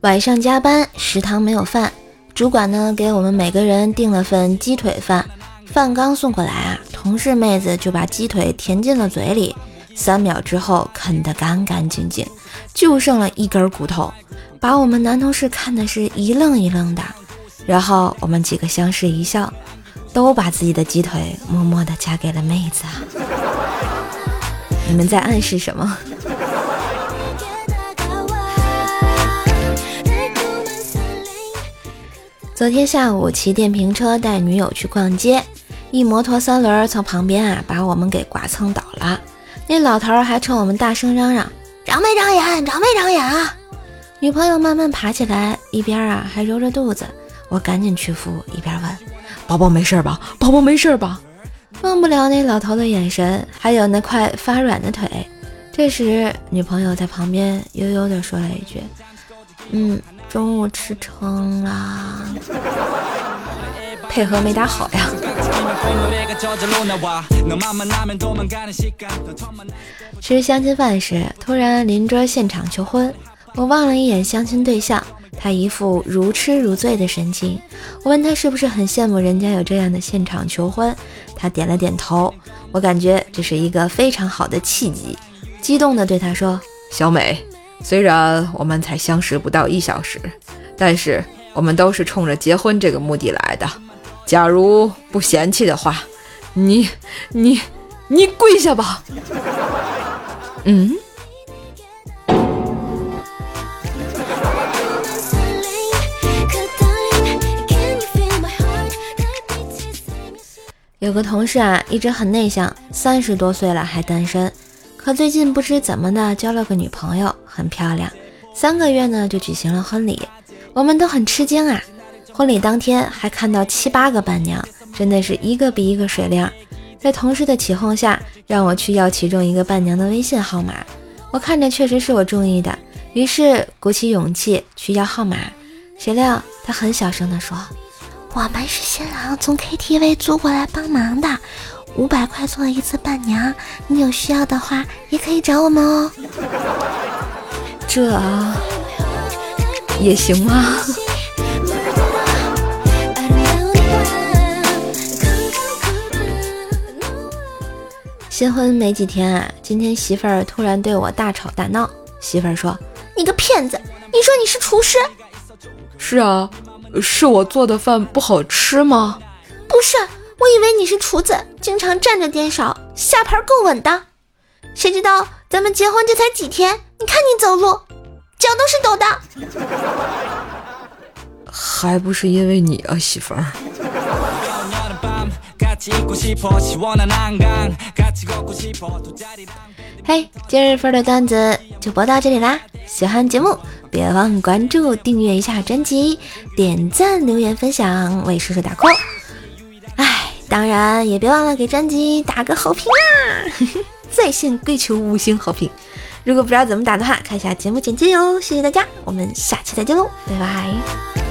晚上加班，食堂没有饭，主管呢给我们每个人订了份鸡腿饭。饭刚送过来啊，同事妹子就把鸡腿填进了嘴里，三秒之后啃得干干净净，就剩了一根骨头，把我们男同事看的是一愣一愣的。然后我们几个相视一笑，都把自己的鸡腿默默地夹给了妹子啊。你们在暗示什么？昨天下午骑电瓶车带女友去逛街，一摩托三轮从旁边啊把我们给剐蹭倒了。那老头还冲我们大声嚷嚷：“长没长眼？长没长眼啊！”女朋友慢慢爬起来，一边啊还揉着肚子。我赶紧去扶，一边问：“宝宝没事吧？宝宝没事吧？”忘不了那老头的眼神，还有那块发软的腿。这时，女朋友在旁边悠悠地说了一句：“嗯。”中午吃撑了，配合没打好呀。吃相亲饭时，突然邻桌现场求婚，我望了一眼相亲对象，他一副如痴如醉的神情。我问他是不是很羡慕人家有这样的现场求婚，他点了点头。我感觉这是一个非常好的契机，激动地对他说：“小美。”虽然我们才相识不到一小时，但是我们都是冲着结婚这个目的来的。假如不嫌弃的话，你、你、你跪下吧。嗯。有个同事啊，一直很内向，三十多岁了还单身。可最近不知怎么的交了个女朋友，很漂亮。三个月呢就举行了婚礼，我们都很吃惊啊。婚礼当天还看到七八个伴娘，真的是一个比一个水亮。在同事的起哄下，让我去要其中一个伴娘的微信号码。我看着确实是我中意的，于是鼓起勇气去要号码。谁料他很小声地说：“我们是新郎从 KTV 租过来帮忙的。”五百块做一次伴娘，你有需要的话也可以找我们哦。这也行吗？新婚没几天啊，今天媳妇儿突然对我大吵大闹。媳妇儿说：“你个骗子！你说你是厨师？是啊，是我做的饭不好吃吗？不是。”我以为你是厨子，经常站着颠勺，下盘够稳的。谁知道咱们结婚这才几天，你看你走路，脚都是抖的。还不是因为你啊，媳妇儿。嘿，今日份的段子就播到这里啦！喜欢节目，别忘关注、订阅一下专辑，点赞、留言、分享，为叔叔打 call。哎当然也别忘了给专辑打个好评啊！在线跪求五星好评。如果不知道怎么打的话，看一下节目简介哟。谢谢大家，我们下期再见喽，拜拜。